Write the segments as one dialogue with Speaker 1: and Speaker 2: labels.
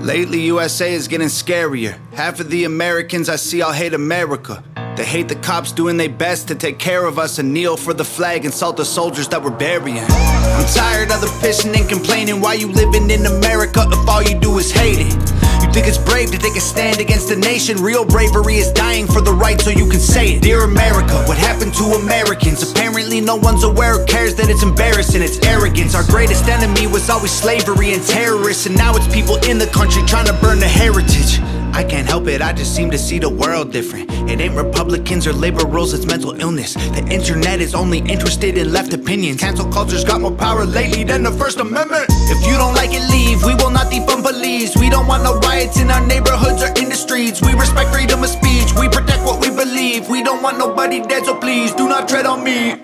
Speaker 1: Lately, USA is getting scarier. Half of the Americans I see all hate America. They hate the cops doing their best to take care of us and kneel for the flag and salt the soldiers that we're burying. I'm tired of the pissing and complaining why you living in America if all you do is hate it. Think it's brave to take a stand against the nation? Real bravery is dying for the right so you can say it. Dear America, what happened to Americans? Apparently, no one's aware or cares that it's embarrassing. It's arrogance. Our greatest enemy was always slavery and terrorists, and now it's people in the country trying to burn the heritage. I can't help it, I just seem to see the world different. It ain't Republicans or liberals, it's mental illness. The internet is only interested in left opinions. Cancel culture's got more power lately than the First Amendment. If you don't like it, leave. We will not defund police. We don't want no riots in our neighborhoods or in the streets. We respect freedom of speech. We protect what we believe. We don't want nobody dead, so please do not tread on me.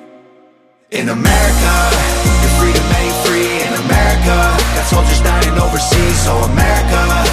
Speaker 1: In America, your freedom ain't free. In America, got soldiers dying overseas. So America,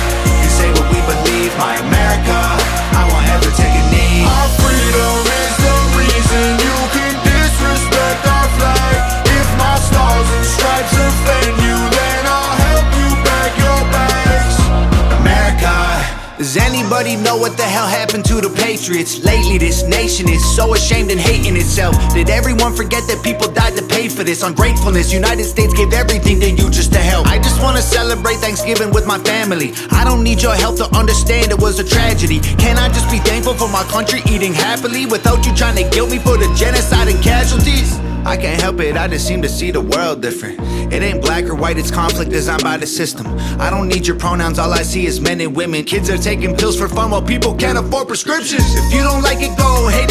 Speaker 1: Does anybody know what the hell happened to the Patriots? Lately, this nation is so ashamed and hating itself. Did everyone forget that people died to pay for this? Ungratefulness, United States gave everything to you just to help. I just wanna celebrate Thanksgiving with my family. I don't need your help to understand it was a tragedy. Can I just be thankful for my country eating happily without you trying to guilt me for the genocide and casualties? I can't help it, I just seem to see the world different. It ain't black or white, it's conflict designed by the system. I don't need your pronouns, all I see is men and women. Kids are taking pills for fun while people can't afford prescriptions. If you don't like it, go. Hate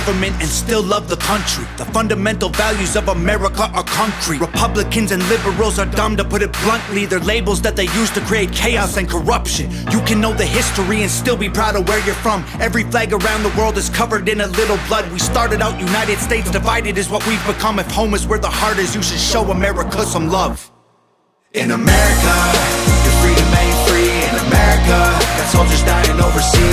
Speaker 1: government and still love the country. The fundamental values of America are concrete. Republicans and liberals are dumb to put it bluntly. They're labels that they use to create chaos and corruption. You can know the history and still be proud of where you're from. Every flag around the world is covered in a little blood. We started out United States divided is what we've become. If home is where the heart is, you should show America some love. In America, your freedom ain't free. In America, got soldiers dying overseas.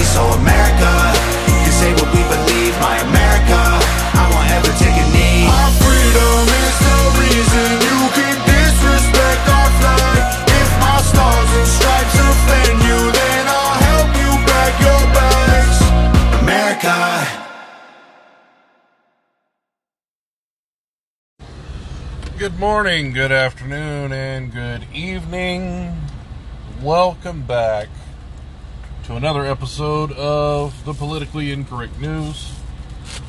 Speaker 2: Good morning, good afternoon, and good evening. Welcome back to another episode of the Politically Incorrect News.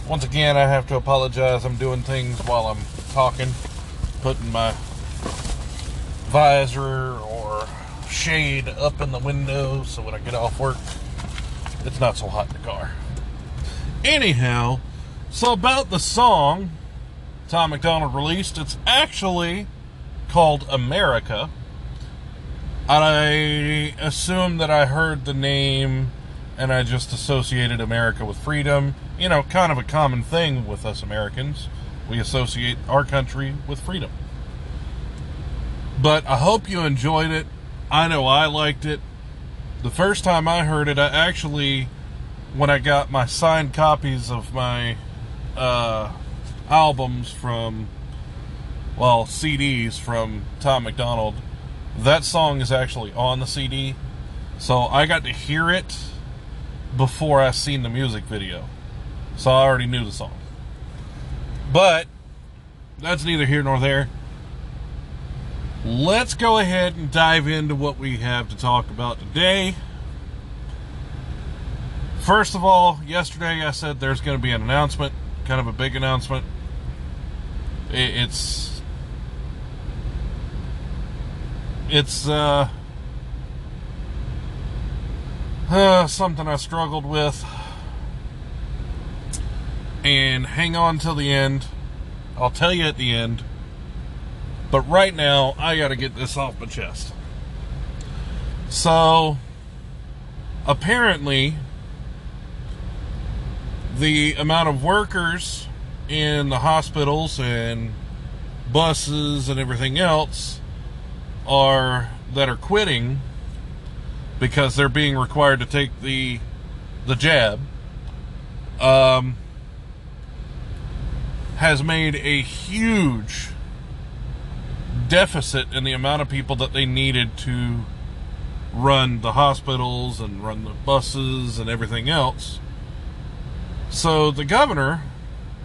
Speaker 2: Once again, I have to apologize. I'm doing things while I'm talking, putting my visor or shade up in the window so when I get off work, it's not so hot in the car. Anyhow, so about the song Tom MacDonald released, it's actually called America. I assume that I heard the name and I just associated America with freedom. You know, kind of a common thing with us Americans. We associate our country with freedom. But I hope you enjoyed it. I know I liked it. The first time I heard it, I actually, when I got my signed copies of my uh, albums from, well, CDs from Tom MacDonald, that song is actually on the CD. So I got to hear it before I seen the music video. So I already knew the song. But that's neither here nor there. Let's go ahead and dive into what we have to talk about today. First of all, yesterday I said there's going to be an announcement, kind of a big announcement. It's it's uh uh, something I struggled with. And hang on till the end. I'll tell you at the end. But right now, I got to get this off my chest. So, apparently, the amount of workers in the hospitals and buses and everything else are that are quitting because they're being required to take the the jab um, has made a huge deficit in the amount of people that they needed to run the hospitals and run the buses and everything else. So the governor,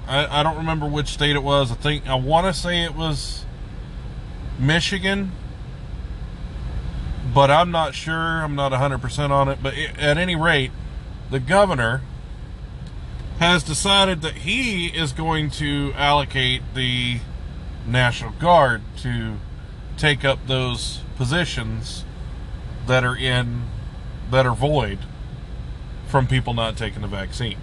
Speaker 2: I, I don't remember which state it was. I think I want to say it was Michigan, but I'm not sure. I'm not 100% on it. But at any rate, the governor has decided that he is going to allocate the National Guard to take up those positions that are in that are void from people not taking the vaccine.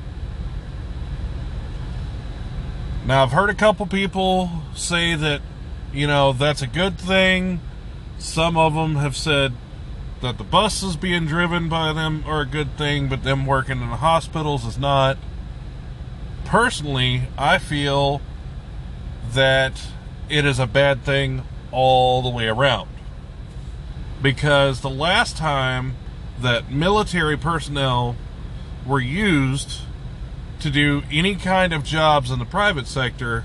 Speaker 2: Now, I've heard a couple people say that, you know, that's a good thing. Some of them have said that the buses being driven by them are a good thing, but them working in the hospitals is not. Personally, I feel that it is a bad thing all the way around. Because the last time that military personnel were used to do any kind of jobs in the private sector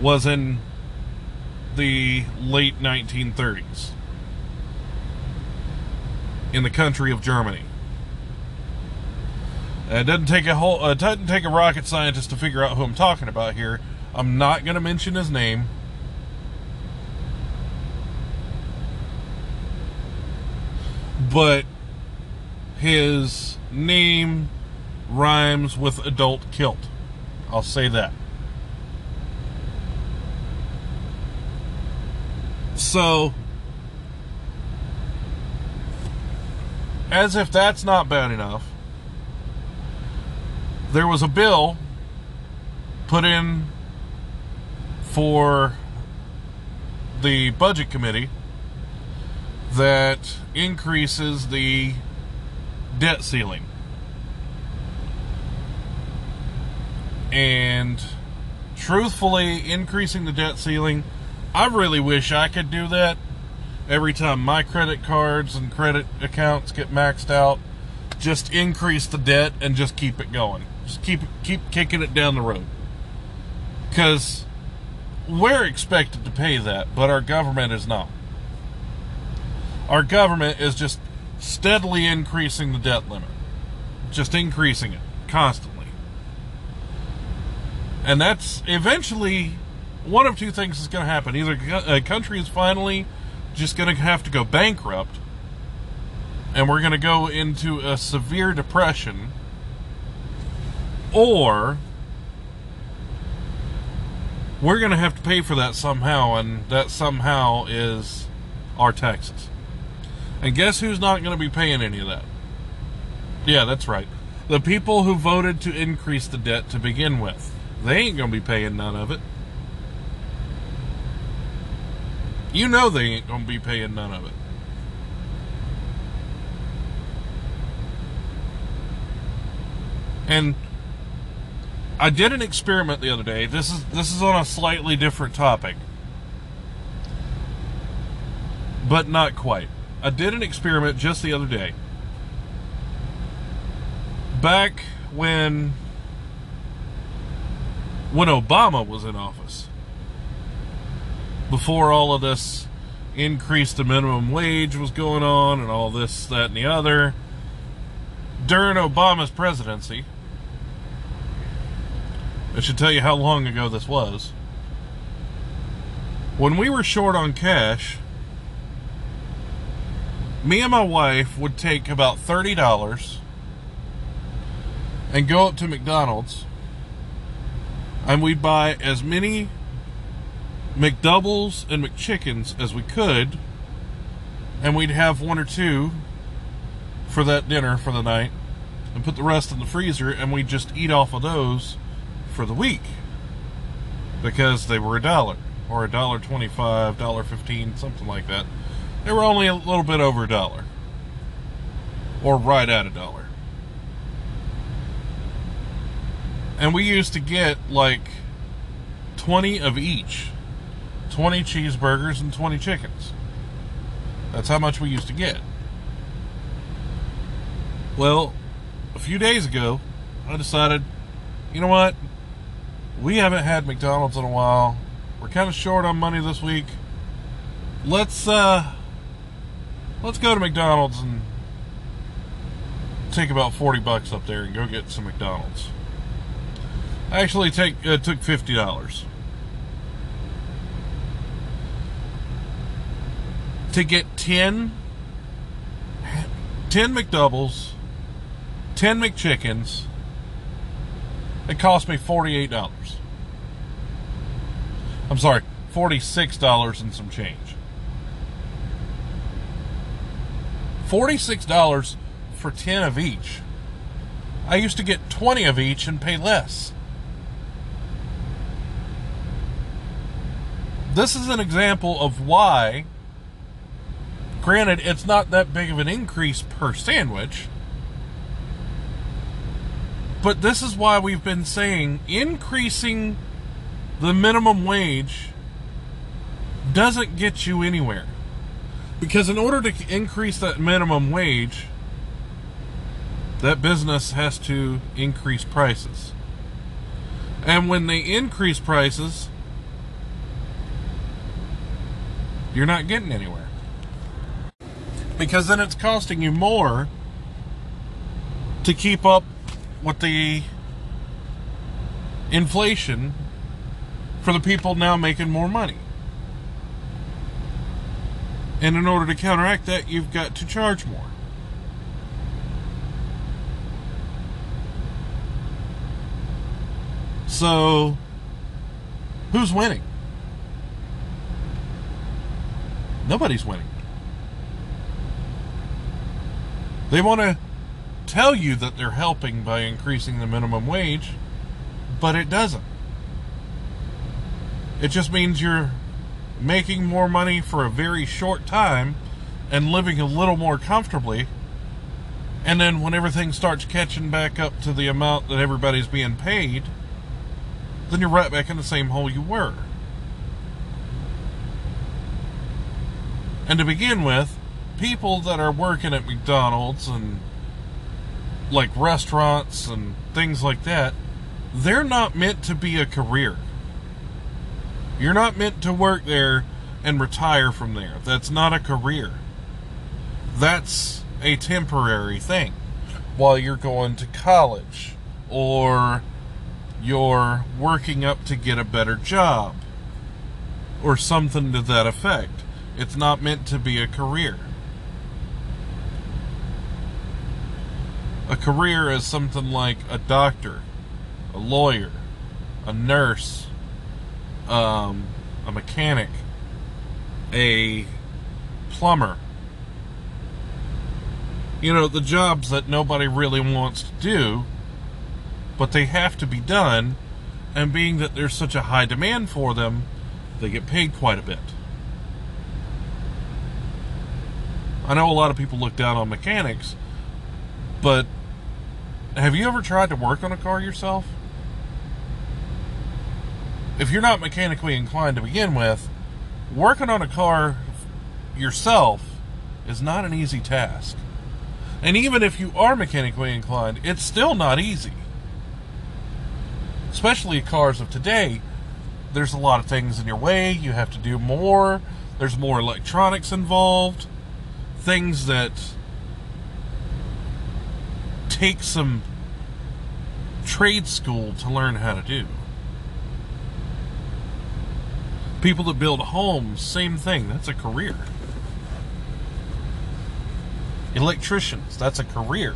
Speaker 2: was in the late 1930s in the country of Germany. It doesn't take a whole uh, it doesn't take a rocket scientist to figure out who I'm talking about here. I'm not going to mention his name. But his name rhymes with adult kilt. I'll say that. So, as if that's not bad enough, there was a bill put in for the budget committee that increases the debt ceiling. And truthfully, increasing the debt ceiling, I really wish I could do that every time my credit cards and credit accounts get maxed out. Just increase the debt and just keep it going. Just keep keep kicking it down the road. Cuz we're expected to pay that, but our government is not. Our government is just steadily increasing the debt limit. Just increasing it constantly. And that's eventually one of two things is going to happen. Either a country is finally just going to have to go bankrupt, and we're going to go into a severe depression, or we're going to have to pay for that somehow, and that somehow is our taxes. And guess who's not going to be paying any of that? Yeah, that's right. The people who voted to increase the debt to begin with. They ain't going to be paying none of it. You know they ain't going to be paying none of it. And I did an experiment the other day. This is this is on a slightly different topic. But not quite. I did an experiment just the other day. Back when when Obama was in office. Before all of this increase the minimum wage was going on and all this, that, and the other. During Obama's presidency, I should tell you how long ago this was. When we were short on cash, me and my wife would take about $30 and go up to McDonald's and we'd buy as many McDoubles and McChickens as we could and we'd have one or two for that dinner for the night and put the rest in the freezer and we'd just eat off of those for the week because they were a dollar or a dollar 25 dollar 15 something like that. They were only a little bit over a dollar or right at a dollar and we used to get like 20 of each. 20 cheeseburgers and 20 chickens. That's how much we used to get. Well a few days ago i decided you know what? We haven't had mcdonald's in a while. We're kind of short on money this week. Let's uh let's go to mcdonald's and take about 40 bucks up there and go get some mcdonald's actually take uh, took fifty dollars to get 10, 10 McDoubles, ten McChickens. It cost me forty eight dollars. I'm sorry, forty six dollars and some change. Forty six dollars for ten of each. I used to get twenty of each and pay less. This is an example of why granted it's not that big of an increase per sandwich but this is why we've been saying increasing the minimum wage doesn't get you anywhere. Because in order to increase that minimum wage that business has to increase prices. And when they increase prices you're not getting anywhere. Because then it's costing you more to keep up with the inflation for the people now making more money. And in order to counteract that, you've got to charge more. So, who's winning? Nobody's winning. They want to tell you that they're helping by increasing the minimum wage, but it doesn't. It just means you're making more money for a very short time and living a little more comfortably. And then when everything starts catching back up to the amount that everybody's being paid, then you're right back in the same hole you were. And to begin with, people that are working at McDonald's and like restaurants and things like that, they're not meant to be a career. You're not meant to work there and retire from there. That's not a career. That's a temporary thing while you're going to college or you're working up to get a better job or something to that effect. It's not meant to be a career. A career is something like a doctor, a lawyer, a nurse, um, a mechanic, a plumber. You know, the jobs that nobody really wants to do, but they have to be done, and being that there's such a high demand for them, they get paid quite a bit. I know a lot of people look down on mechanics, but have you ever tried to work on a car yourself? If you're not mechanically inclined to begin with, working on a car yourself is not an easy task. And even if you are mechanically inclined, it's still not easy. Especially cars of today, there's a lot of things in your way, you have to do more, there's more electronics involved things that take some trade school to learn how to do. People that build homes, same thing. That's a career. Electricians, that's a career.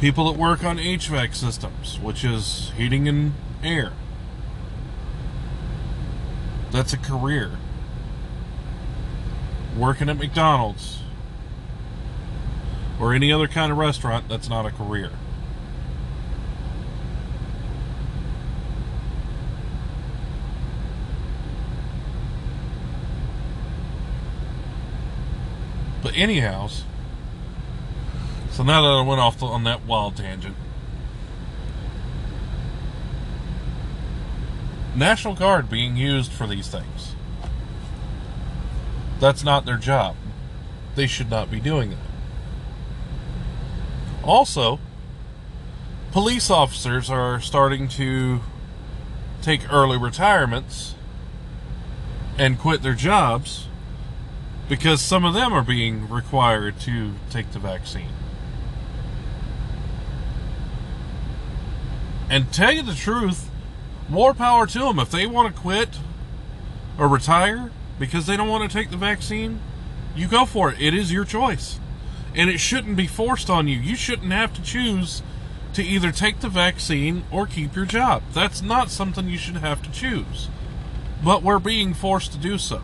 Speaker 2: People that work on HVAC systems, which is heating and air. That's a career. Working at McDonald's or any other kind of restaurant that's not a career. But anyhows, so now that I went off on that wild tangent, National Guard being used for these things. That's not their job. They should not be doing that. Also, police officers are starting to take early retirements and quit their jobs because some of them are being required to take the vaccine. And tell you the truth, more power to them. If they want to quit or retire because they don't want to take the vaccine, you go for it. It is your choice. And it shouldn't be forced on you. You shouldn't have to choose to either take the vaccine or keep your job. That's not something you should have to choose. But we're being forced to do so.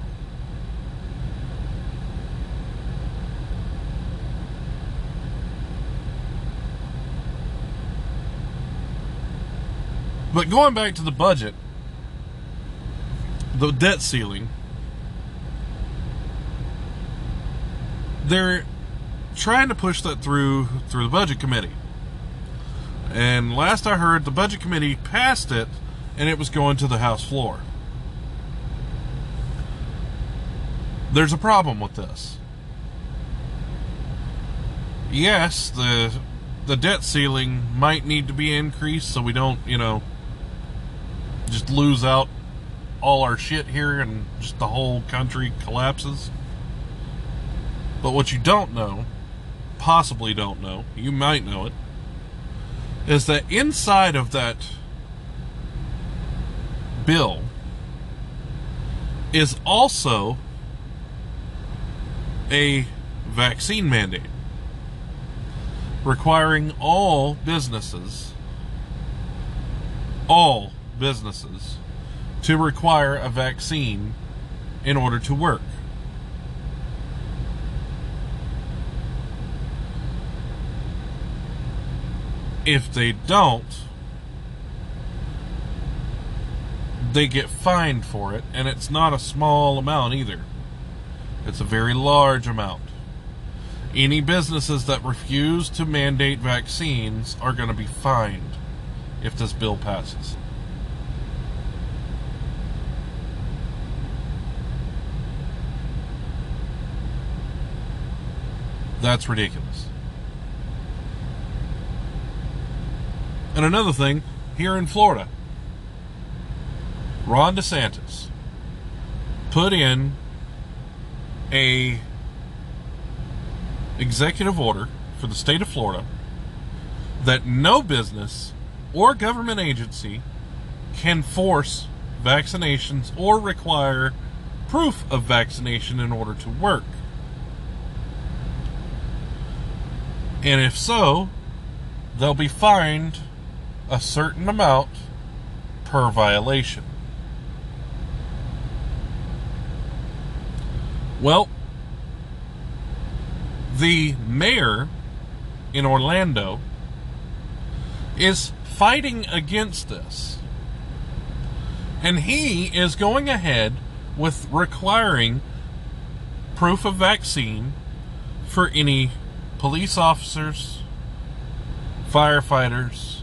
Speaker 2: But going back to the budget, the debt ceiling, they're trying to push that through through the budget committee. And last I heard, the budget committee passed it, and it was going to the House floor. There's a problem with this. Yes, the the debt ceiling might need to be increased so we don't, you know, just lose out all our shit here and just the whole country collapses. But what you don't know, possibly don't know, you might know it, is that inside of that bill is also a vaccine mandate requiring all businesses, all businesses, to require a vaccine in order to work. If they don't, they get fined for it, and it's not a small amount either. It's a very large amount. Any businesses that refuse to mandate vaccines are going to be fined if this bill passes. That's ridiculous. And another thing, here in Florida, Ron DeSantis put in a executive order for the state of Florida that no business or government agency can force vaccinations or require proof of vaccination in order to work. And if so, they'll be fined a certain amount per violation. Well, the mayor in Orlando is fighting against this. And he is going ahead with requiring proof of vaccine for any police officers, firefighters,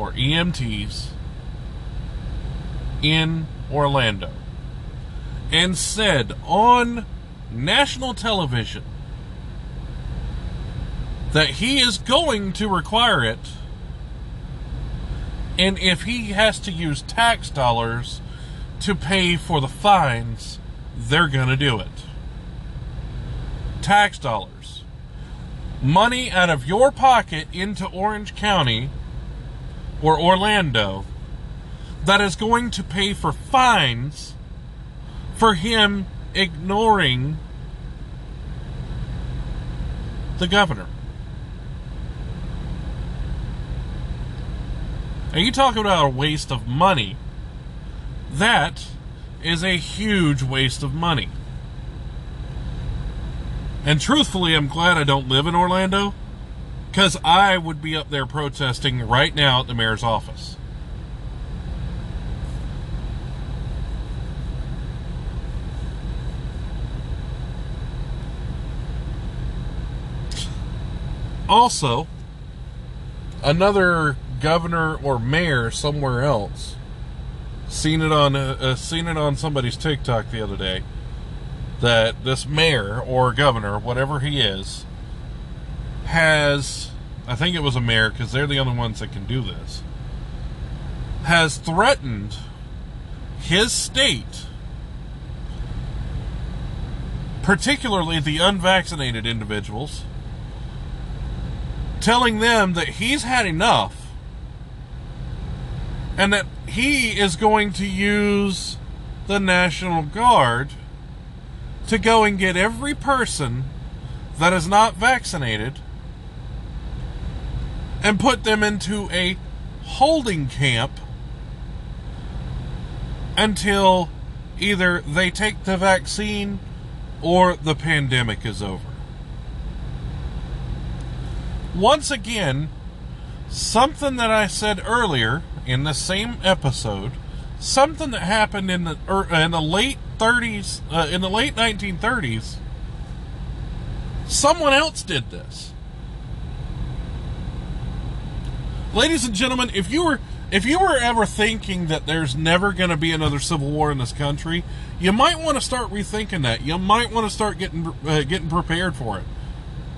Speaker 2: or EMTs in Orlando. And said on national television that he is going to require it. And if he has to use tax dollars to pay for the fines, they're going to do it. Tax dollars. Money out of your pocket into Orange County or Orlando that is going to pay for fines for him ignoring the governor. And you talking about a waste of money. That is a huge waste of money. And truthfully, I'm glad I don't live in Orlando because I would be up there protesting right now at the mayor's office. Also, another governor or mayor somewhere else seen it on uh, uh, seen it on somebody's TikTok the other day that this mayor or governor, whatever he is, has I think it was a mayor because they're the only ones that can do this. Has threatened his state, particularly the unvaccinated individuals, telling them that he's had enough and that he is going to use the National Guard to go and get every person that is not vaccinated and put them into a holding camp until either they take the vaccine or the pandemic is over. Once again, something that I said earlier in the same episode, something that happened in the er, in the late 30s, uh, in the late 1930s. Someone else did this. Ladies and gentlemen, if you were if you were ever thinking that there's never going to be another civil war in this country, you might want to start rethinking that. You might want to start getting uh, getting prepared for it.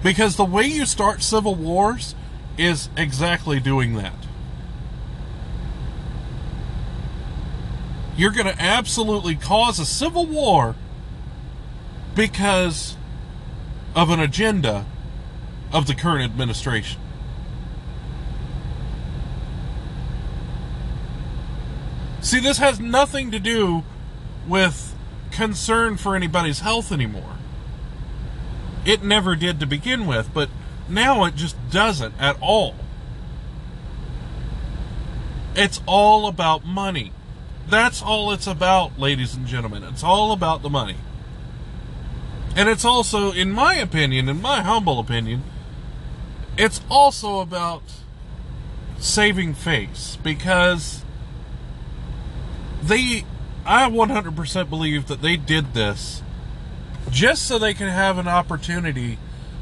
Speaker 2: Because the way you start civil wars is exactly doing that. You're going to absolutely cause a civil war because of an agenda of the current administration. See, this has nothing to do with concern for anybody's health anymore. It never did to begin with, but now it just doesn't at all. It's all about money. That's all it's about, ladies and gentlemen. It's all about the money. And it's also, in my opinion, in my humble opinion, it's also about saving face because they, I 100% believe that they did this just so they can have an opportunity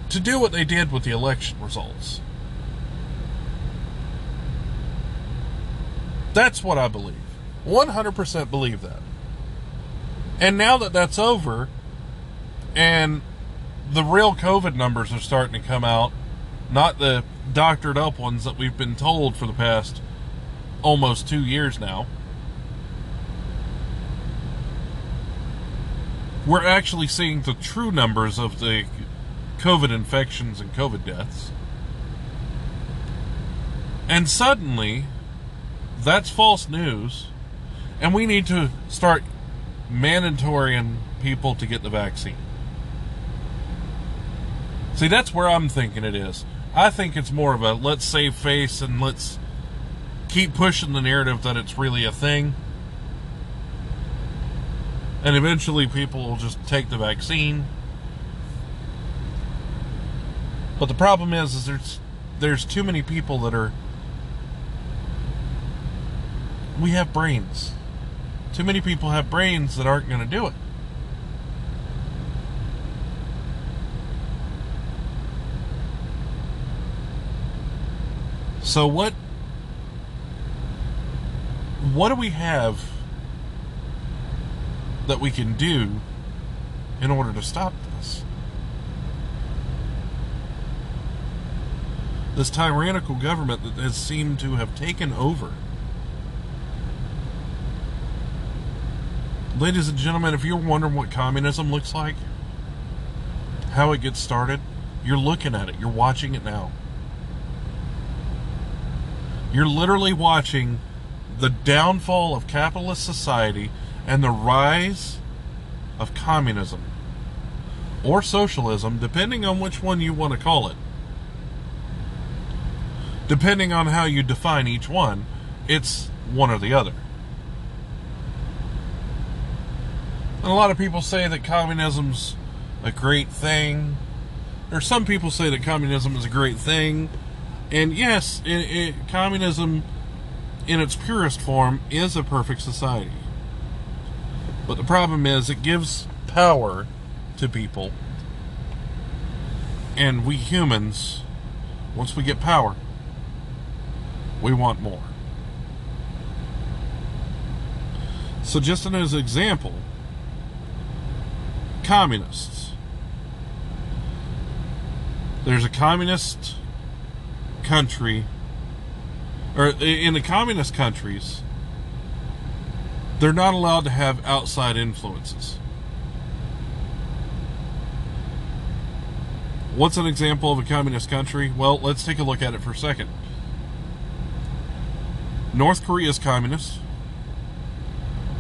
Speaker 2: to do what they did with the election results. That's what I believe. 100% believe that. And now that that's over, and the real COVID numbers are starting to come out, not the doctored up ones that we've been told for the past almost two years now. We're actually seeing the true numbers of the COVID infections and COVID deaths. And suddenly, that's false news and we need to start mandatorying people to get the vaccine. See, that's where I'm thinking it is. I think it's more of a let's save face and let's keep pushing the narrative that it's really a thing. And eventually people will just take the vaccine. But the problem is, is there's there's too many people that are we have brains. Too many people have brains that aren't going to do it. So what what do we have that we can do in order to stop this? This tyrannical government that has seemed to have taken over Ladies and gentlemen, if you're wondering what communism looks like, how it gets started, you're looking at it. You're watching it now. You're literally watching the downfall of capitalist society and the rise of communism or socialism, depending on which one you want to call it. Depending on how you define each one, it's one or the other. And a lot of people say that communism's a great thing or some people say that communism is a great thing. And yes, it, it, communism in its purest form is a perfect society. But the problem is it gives power to people. And we humans, once we get power, we want more. So, just as an example, communists. There's a communist country, or in the communist countries, they're not allowed to have outside influences. What's an example of a communist country? Well, let's take a look at it for a second. North Korea is communist.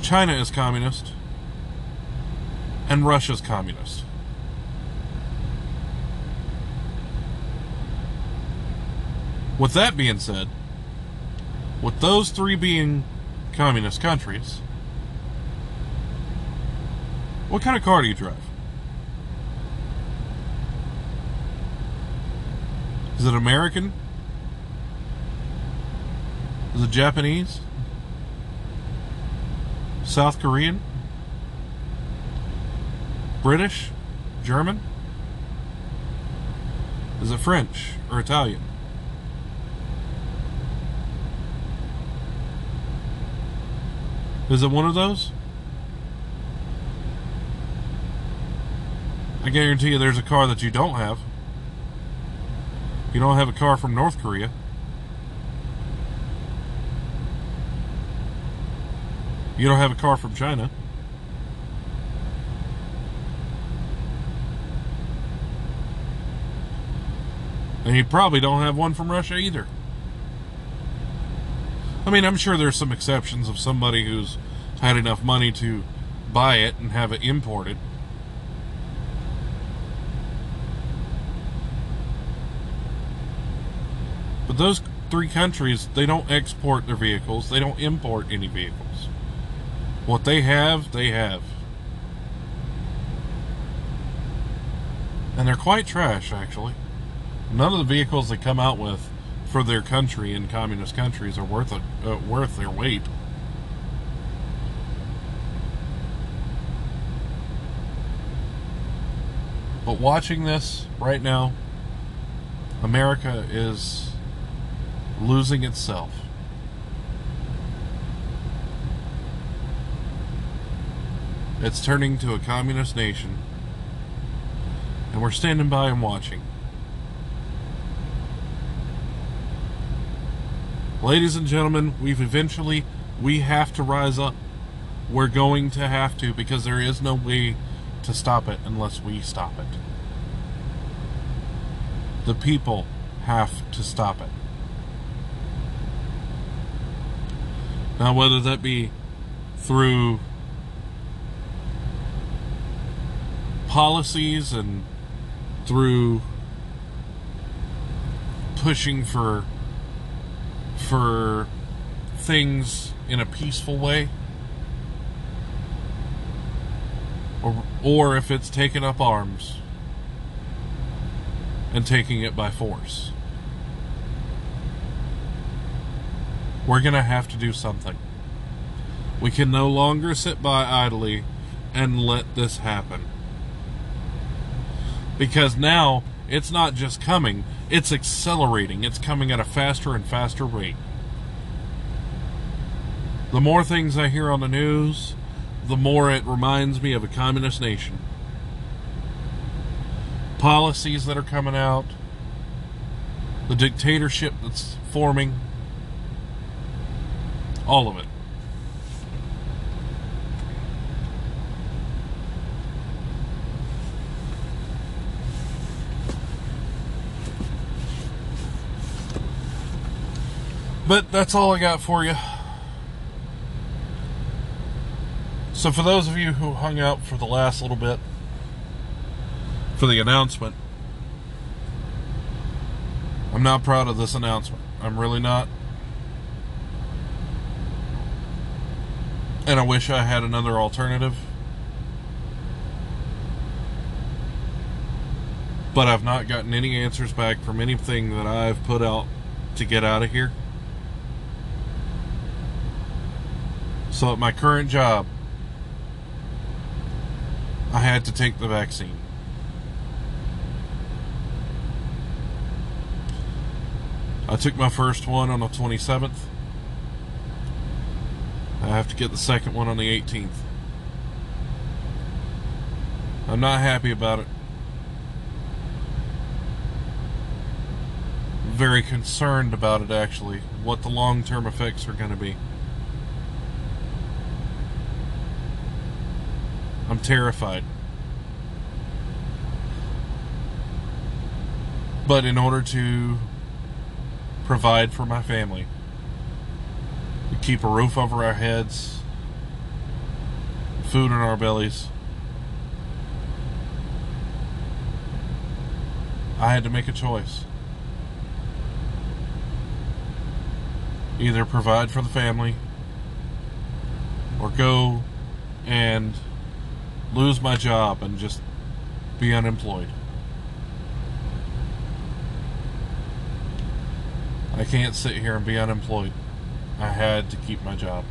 Speaker 2: China is communist. And Russia is communist. With that being said, with those three being communist countries, what kind of car do you drive? Is it American? Is it Japanese? South Korean? British? German? Is it French or Italian? Is it one of those? I guarantee you there's a car that you don't have. You don't have a car from North Korea. You don't have a car from China. And you probably don't have one from Russia either. I mean, I'm sure there's some exceptions of somebody who's had enough money to buy it and have it imported. But those three countries, they don't export their vehicles, they don't import any vehicles. What they have, they have. And they're quite trash, actually. None of the vehicles they come out with for their country in communist countries are worth a, uh, worth their weight. But watching this right now, America is losing itself. It's turning to a communist nation. And we're standing by and watching. Ladies and gentlemen, we've eventually we have to rise up. We're going to have to because there is no way to stop it unless we stop it. The people have to stop it. Now, whether that be through policies and through pushing for for things in a peaceful way or or if it's taking up arms and taking it by force we're going to have to do something we can no longer sit by idly and let this happen because now it's not just coming, it's accelerating. It's coming at a faster and faster rate. The more things I hear on the news, the more it reminds me of a communist nation. Policies that are coming out, the dictatorship that's forming, all of it. But that's all I got for you. So, for those of you who hung out for the last little bit, for the announcement, I'm not proud of this announcement. I'm really not. And I wish I had another alternative. But I've not gotten any answers back from anything that I've put out to get out of here. So at my current job, I had to take the vaccine. I took my first one on the 27th. I have to get the second one on the 18th. I'm not happy about it. Very concerned about it, actually, what the long term effects are going to be. I'm terrified. But in order to provide for my family, keep a roof over our heads, food in our bellies, I had to make a choice. Either provide for the family or go and lose my job and just be unemployed. I can't sit here and be unemployed. I had to keep my job.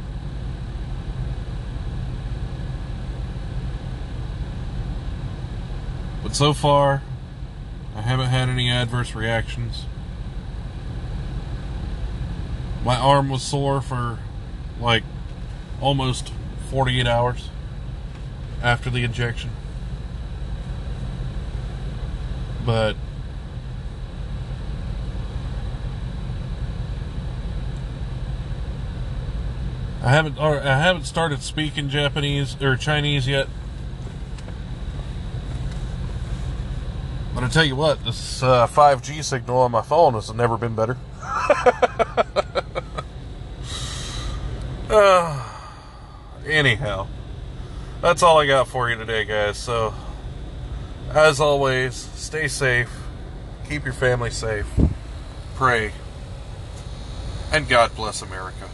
Speaker 2: But so far, I haven't had any adverse reactions. My arm was sore for like almost 48 hours after the injection. But I haven't or I haven't started speaking Japanese or Chinese yet. But I tell you what, this uh, 5G signal on my phone has never been better. uh, anyhow, that's all I got for you today, guys. So, as always, stay safe, keep your family safe, pray, and God bless America.